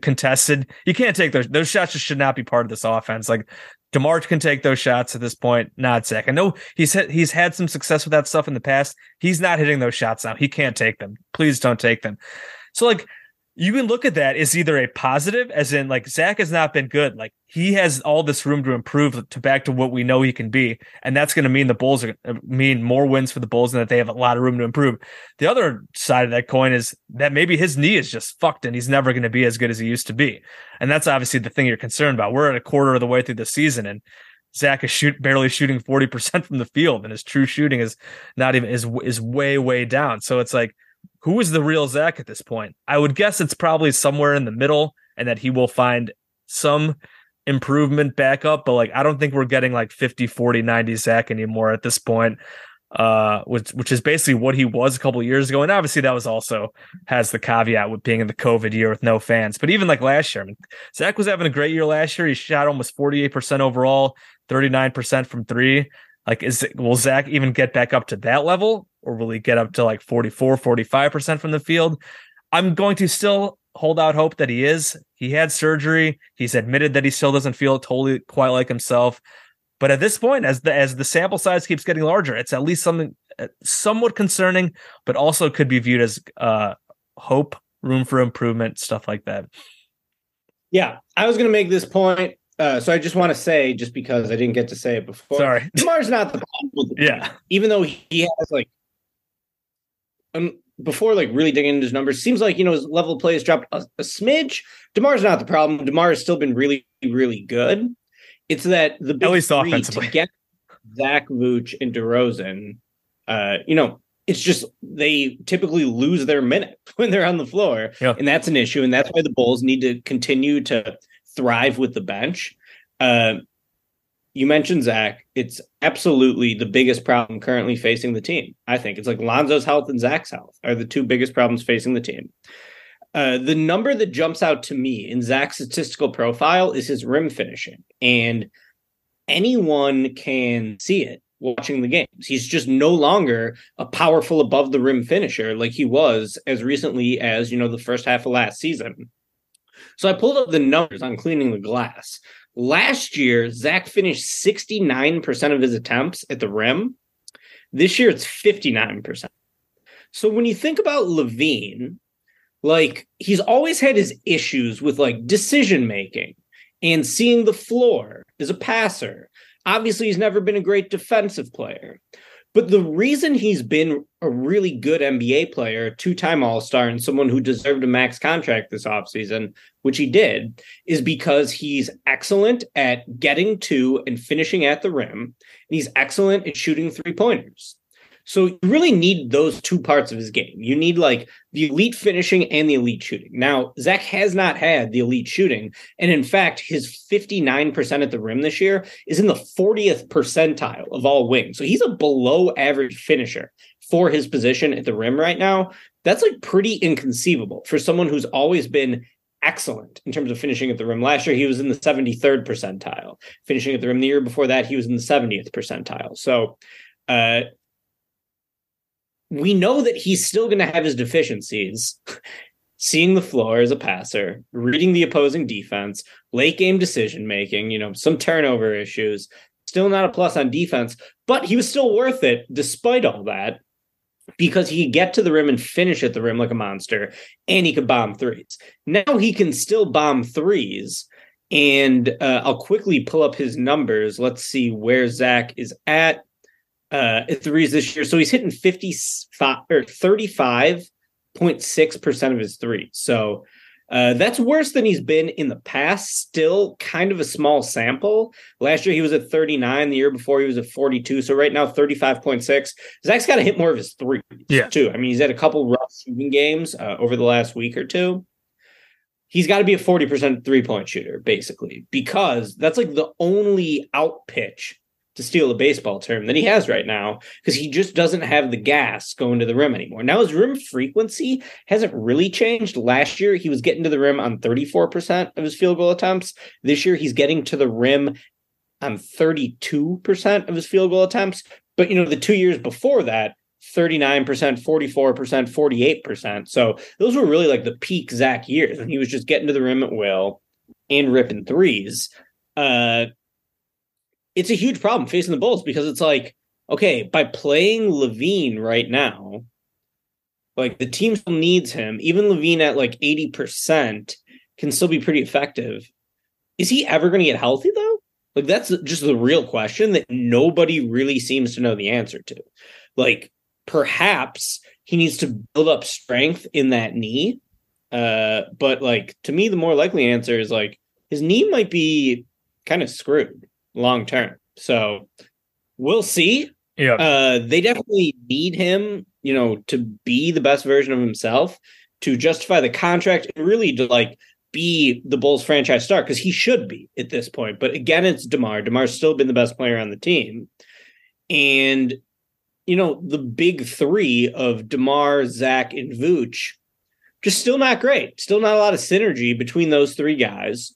contested. You can't take those. Those shots just should not be part of this offense. Like DeMar can take those shots at this point, not Zach. I know he's hit, he's had some success with that stuff in the past. He's not hitting those shots now. He can't take them. Please don't take them. So like you can look at that as either a positive, as in like Zach has not been good. Like he has all this room to improve to back to what we know he can be, and that's going to mean the Bulls are uh, mean more wins for the Bulls and that they have a lot of room to improve. The other side of that coin is that maybe his knee is just fucked and he's never going to be as good as he used to be, and that's obviously the thing you're concerned about. We're at a quarter of the way through the season, and Zach is shoot barely shooting forty percent from the field, and his true shooting is not even is is way way down. So it's like who is the real Zach at this point? I would guess it's probably somewhere in the middle and that he will find some improvement back up, but like I don't think we're getting like 50, 40, 90 Zach anymore at this point. Uh, which which is basically what he was a couple years ago, and obviously that was also has the caveat with being in the COVID year with no fans. But even like last year, I mean, Zach was having a great year last year. He shot almost forty eight percent overall, thirty nine percent from three. Like, is it, will Zach even get back up to that level, or will he get up to like 44, 45 percent from the field? I'm going to still hold out hope that he is. He had surgery. He's admitted that he still doesn't feel totally quite like himself. But at this point, as the as the sample size keeps getting larger, it's at least something uh, somewhat concerning, but also could be viewed as uh, hope, room for improvement, stuff like that. Yeah, I was going to make this point. Uh, so I just want to say, just because I didn't get to say it before, Sorry. Demar's not the problem. Yeah. even though he has like, um, before like really digging into his numbers, seems like you know his level of play has dropped a, a smidge. Demar's not the problem. Demar has still been really, really good. It's that the big least three offensively. to get Zach Vooch and DeRozan, uh, you know, it's just they typically lose their minute when they're on the floor, Yeah. and that's an issue. And that's why the Bulls need to continue to thrive with the bench. Uh, you mentioned Zach. It's absolutely the biggest problem currently facing the team. I think it's like Lonzo's health and Zach's health are the two biggest problems facing the team. Uh, the number that jumps out to me in Zach's statistical profile is his rim finishing, and anyone can see it watching the games. He's just no longer a powerful above the rim finisher like he was as recently as you know the first half of last season. So I pulled up the numbers on cleaning the glass. Last year, Zach finished 69% of his attempts at the rim. This year it's 59%. So when you think about LaVine, like he's always had his issues with like decision making and seeing the floor as a passer. Obviously, he's never been a great defensive player. But the reason he's been a really good NBA player, two time All Star, and someone who deserved a max contract this offseason, which he did, is because he's excellent at getting to and finishing at the rim. And he's excellent at shooting three pointers. So you really need those two parts of his game. You need like the elite finishing and the elite shooting. Now, Zach has not had the elite shooting. And in fact, his 59% at the rim this year is in the 40th percentile of all wings. So he's a below average finisher for his position at the rim right now. That's like pretty inconceivable for someone who's always been excellent in terms of finishing at the rim. Last year, he was in the 73rd percentile. Finishing at the rim the year before that, he was in the 70th percentile. So, uh, we know that he's still going to have his deficiencies. Seeing the floor as a passer, reading the opposing defense, late game decision making, you know, some turnover issues. Still not a plus on defense, but he was still worth it despite all that because he could get to the rim and finish at the rim like a monster and he could bomb threes. Now he can still bomb threes. And uh, I'll quickly pull up his numbers. Let's see where Zach is at uh, threes this year. So he's hitting 55 or 35.6% of his threes. So uh, that's worse than he's been in the past. Still kind of a small sample. Last year he was at 39. The year before he was at 42. So right now 35.6. Zach's got to hit more of his threes Yeah. too. I mean, he's had a couple rough shooting games uh, over the last week or two. He's got to be a 40% three point shooter, basically, because that's like the only out pitch to steal a baseball term that he has right now because he just doesn't have the gas going to the rim anymore. Now his rim frequency hasn't really changed. Last year he was getting to the rim on 34% of his field goal attempts. This year he's getting to the rim on 32% of his field goal attempts. But you know, the 2 years before that 39%, 44%, 48%. So those were really like the peak Zach years when he was just getting to the rim at will and ripping threes. Uh it's a huge problem facing the Bulls because it's like, okay, by playing LaVine right now, like the team still needs him. Even LaVine at like 80% can still be pretty effective. Is he ever going to get healthy though? Like that's just the real question that nobody really seems to know the answer to. Like perhaps he needs to build up strength in that knee. Uh, but like to me, the more likely answer is like his knee might be kind of screwed long term. So we'll see. Yeah. Uh, they definitely need him, you know, to be the best version of himself to justify the contract and really to like be the Bulls franchise star because he should be at this point. But again, it's DeMar. DeMar's still been the best player on the team. And, you know, the big three of DeMar, Zach, and Vooch just still not great. Still not a lot of synergy between those three guys.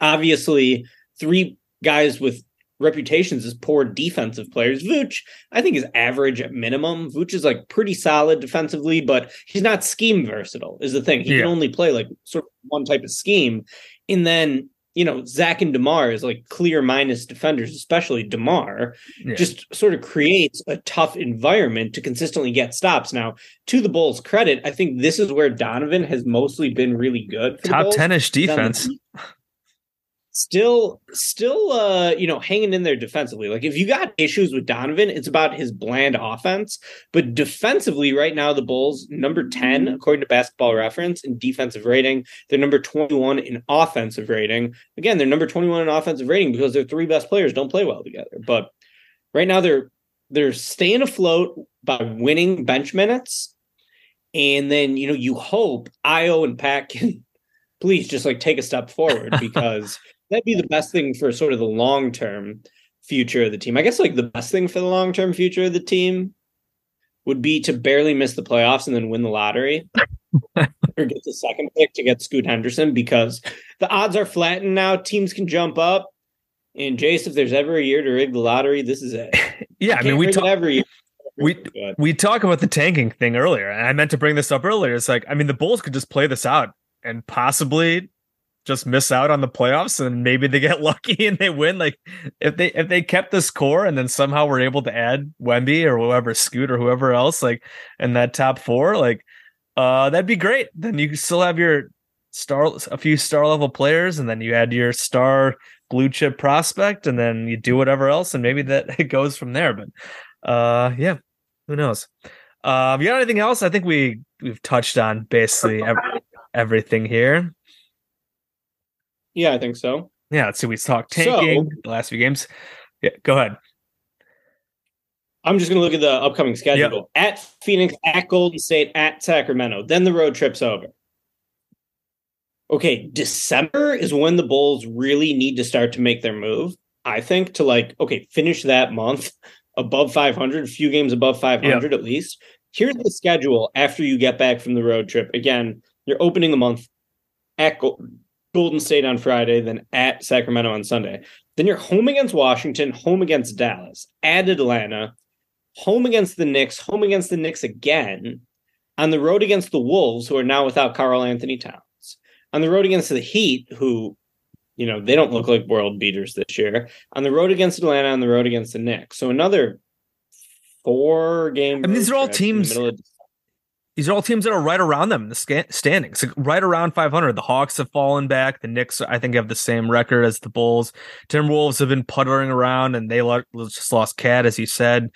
Obviously, three guys with reputations as poor defensive players. Vooch, I think, is average at minimum. Vooch is like pretty solid defensively, but he's not scheme versatile, is the thing. He Yeah. can only play like sort of one type of scheme. And then, you know, Zach and DeMar is like clear minus defenders, especially DeMar, Yeah. just sort of creates a tough environment to consistently get stops. Now, to the Bulls' credit, I think this is where Donovan has mostly been really good. For Top Bulls. 10ish He's on defense. still still uh you know hanging in there defensively. Like if you got issues with donovan it's about his bland offense. But defensively right now the bulls number 10 according to basketball reference in defensive rating. They're number 21 in offensive rating. Again they're number 21 in offensive rating because their three best players don't play well together. But right now they're they're staying afloat by winning bench minutes. And then you know you hope Ayo and pat can please just like take a step forward because that'd be the best thing for sort of the long term future of the team. I guess like the best thing for the long term future of the team would be to barely miss the playoffs and then win the lottery or get the second pick to get Scoot Henderson because the odds are flattened now. Teams can jump up. And Jace, if there's ever a year to rig the lottery, this is it. Yeah, I mean, we talk every year. we- we talk about the tanking thing earlier, and I meant to bring this up earlier. It's like, I mean, the Bulls could just play this out and possibly just miss out on the playoffs and maybe they get lucky and they win. Like if they if they kept this core and then somehow were able to add Wemby or whoever Scoot or whoever else like in that top four, like uh that'd be great. Then you still have your star a few star level players and then you add your star blue chip prospect and then you do whatever else and maybe that it goes from there. But uh yeah, who knows? Um, you got anything else? I think we we've touched on basically every, everything here. Yeah, I think so. Yeah, let's see. We talked tanking So- the last few games. Yeah, go ahead. I'm just going to look at the upcoming schedule at Phoenix, at Golden State, at Sacramento. Then the road trip's over. Okay, December is when the Bulls really need to start to make their move. I think to like, okay, finish that month above 500, a few games above 500 at least. Here's the schedule after you get back from the road trip. Again, you're opening the month at Golden State on Friday, then at Sacramento on Sunday. Then you're home against Washington, home against Dallas, at Atlanta, home against the Knicks, home against the Knicks again, on the road against the Wolves, who are now without Karl Anthony Towns, on the road against the Heat, who, you know, they don't look like world beaters this year, on the road against Atlanta, on the road against the Knicks. So another four game. I mean, these are all the teams- of- These are all teams that are right around them in the standings, like right around 500. The Hawks have fallen back. The Knicks, I think, have the same record as the Bulls. Timberwolves have been puttering around, and they lo- just lost KAT, as you said.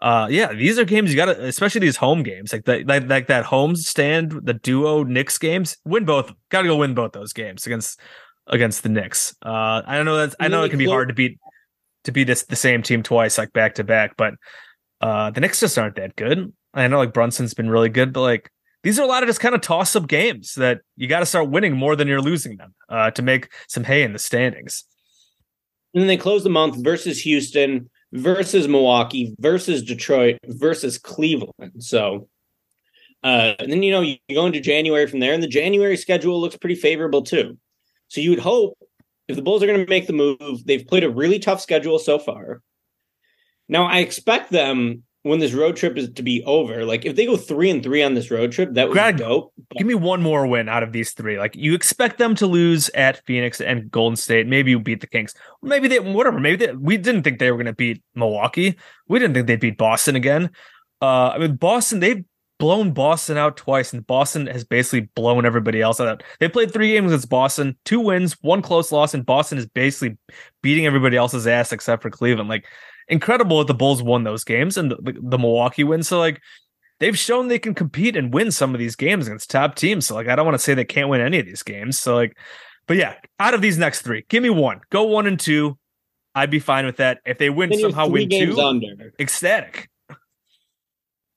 Uh, yeah, these are games you got to, especially these home games, like that, like, like that home stand, the duo Knicks games. Win both. Got to go win both those games against against the Knicks. Uh, I don't know that's I know it can be hard to beat to beat this, the same team twice, like back to back, but uh, the Knicks just aren't that good. I know like Brunson's been really good, but like these are a lot of just kind of toss up games that you got to start winning more than you're losing them uh, to make some hay in the standings. And then they close the month versus Houston, versus Milwaukee, versus Detroit, versus Cleveland. So, uh, and then you know you go into January from there, and the January schedule looks pretty favorable too. So you would hope if the Bulls are going to make the move, they've played a really tough schedule so far. Now I expect them when this road trip is to be over. Like if they go three and three on this road trip, that would Greg, be dope. Give me one more win out of these three. Like you expect them to lose at Phoenix and Golden State. Maybe you beat the Kings. Maybe they whatever. Maybe they, we didn't think they were going to beat Milwaukee. We didn't think they'd beat Boston again. Uh, I mean Boston. They've blown Boston out twice, and Boston has basically blown everybody else out. They played three games against Boston, two wins, one close loss, and Boston is basically beating everybody else's ass except for Cleveland. Like incredible that the Bulls won those games and the, the Milwaukee win. So like they've shown they can compete and win some of these games against top teams. So like I don't want to say they can't win any of these games. So like, but yeah, out of these next three, give me one. Go one and two. I'd be fine with that. If they win Then somehow win two, under. ecstatic.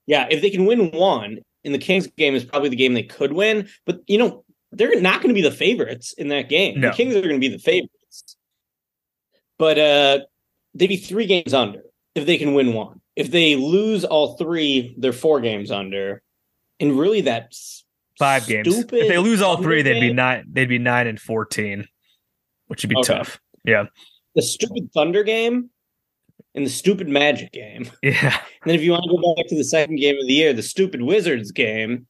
Yeah, if they can win one, and the Kings game is probably the game they could win, but you know, they're not going to be the favorites in that game. No. The Kings are going to be the favorites. But uh they'd be three games under if they can win one. If they lose all three, they're four games under. And really that's Five games. If they lose all three, they'd be nine. They'd be nine and fourteen, which would be Okay. tough. Yeah, the stupid Thunder game and the stupid Magic game. yeah. And then if you want to go back to the second game of the year, the stupid Wizards game,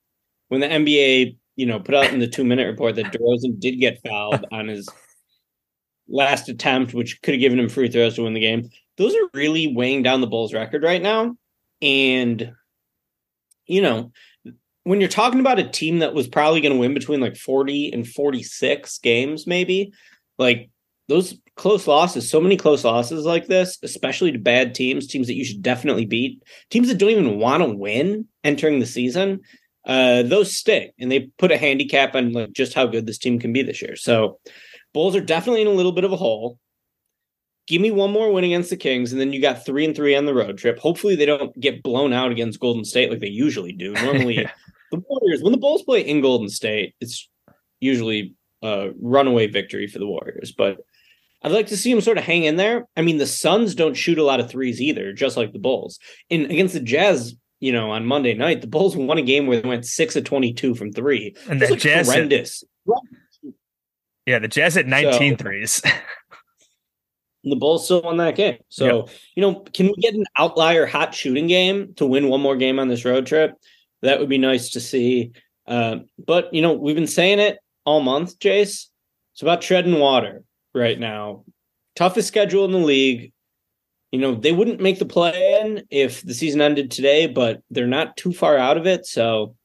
when the NBA, you know, put out in the two minute report that DeRozan did get fouled on his last attempt, which could have given him free throws to win the game. Those are really weighing down the Bulls record right now. And, you know, when you're talking about a team that was probably going to win between like 40 and 46 games, maybe, like those close losses, so many close losses like this, especially to bad teams, teams that you should definitely beat, teams that don't even want to win entering the season, uh, those stick and they put a handicap on like just how good this team can be this year. So Bulls are definitely in a little bit of a hole. Give me one more win against the Kings, and then you got three and three on the road trip. Hopefully, they don't get blown out against Golden State like they usually do. Normally, Yeah. the Warriors, when the Bulls play in Golden State, it's usually a runaway victory for the Warriors. But I'd like to see them sort of hang in there. I mean, the Suns don't shoot a lot of threes either, just like the Bulls. And against the Jazz, you know, on Monday night, the Bulls won a game where they went six of twenty-two from three. And like Jazz, horrendous. Yeah, the Jazz at 19 So- threes. The Bulls still won that game. So, you know, can we get an outlier hot shooting game to win one more game on this road trip? That would be nice to see. Uh, but, you know, we've been saying it all month, Jace. It's about treading water right now. Toughest schedule in the league. You know, they wouldn't make the play in if the season ended today, but they're not too far out of it. So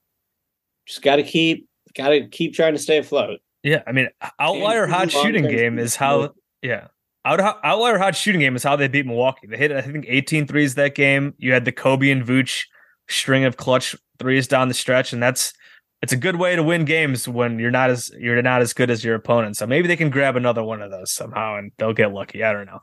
just got to keep, got to keep trying to stay afloat. Yeah. I mean, outlier And hot shooting game is how, yeah. Out, outlier hot shooting game is how they beat Milwaukee. They hit, I think, 18 threes that game. You had the Coby and Vooch string of clutch threes down the stretch, and that's it's a good way to win games when you're not as you're not as good as your opponent. So maybe they can grab another one of those somehow and they'll get lucky. I don't know.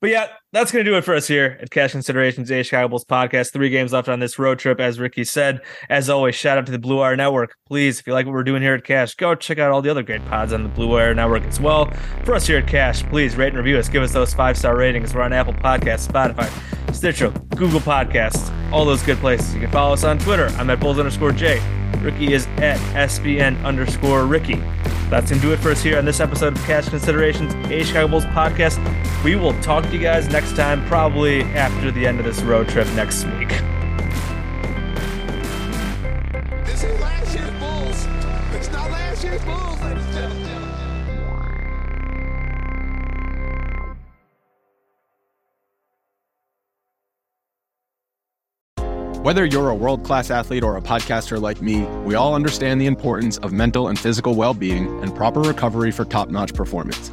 But yeah, that's going to do it for us here at Cash Considerations, a Chicago Bulls podcast. Three games left on this road trip, as Ricky said. As always, shout out to the Blue Wire Network. Please, if you like what we're doing here at Cash, go check out all the other great pods on the Blue Wire Network as well. For us here at Cash, please rate and review us. Give us those five star ratings. We're on Apple Podcasts, Spotify, Stitcher, Google Podcasts, all those good places. You can follow us on Twitter. I'm at Bulls underscore J. Ricky is at SBN underscore Ricky. That's going to do it for us here on this episode of Cash Considerations, a Chicago Bulls podcast. We will talk to you guys next time, probably after the end of this road trip next week. This ain't last year's Bulls. It's not last year's Bulls, ladies and gentlemen. Whether you're a world class athlete or a podcaster like me, we all understand the importance of mental and physical well being and proper recovery for top notch performance.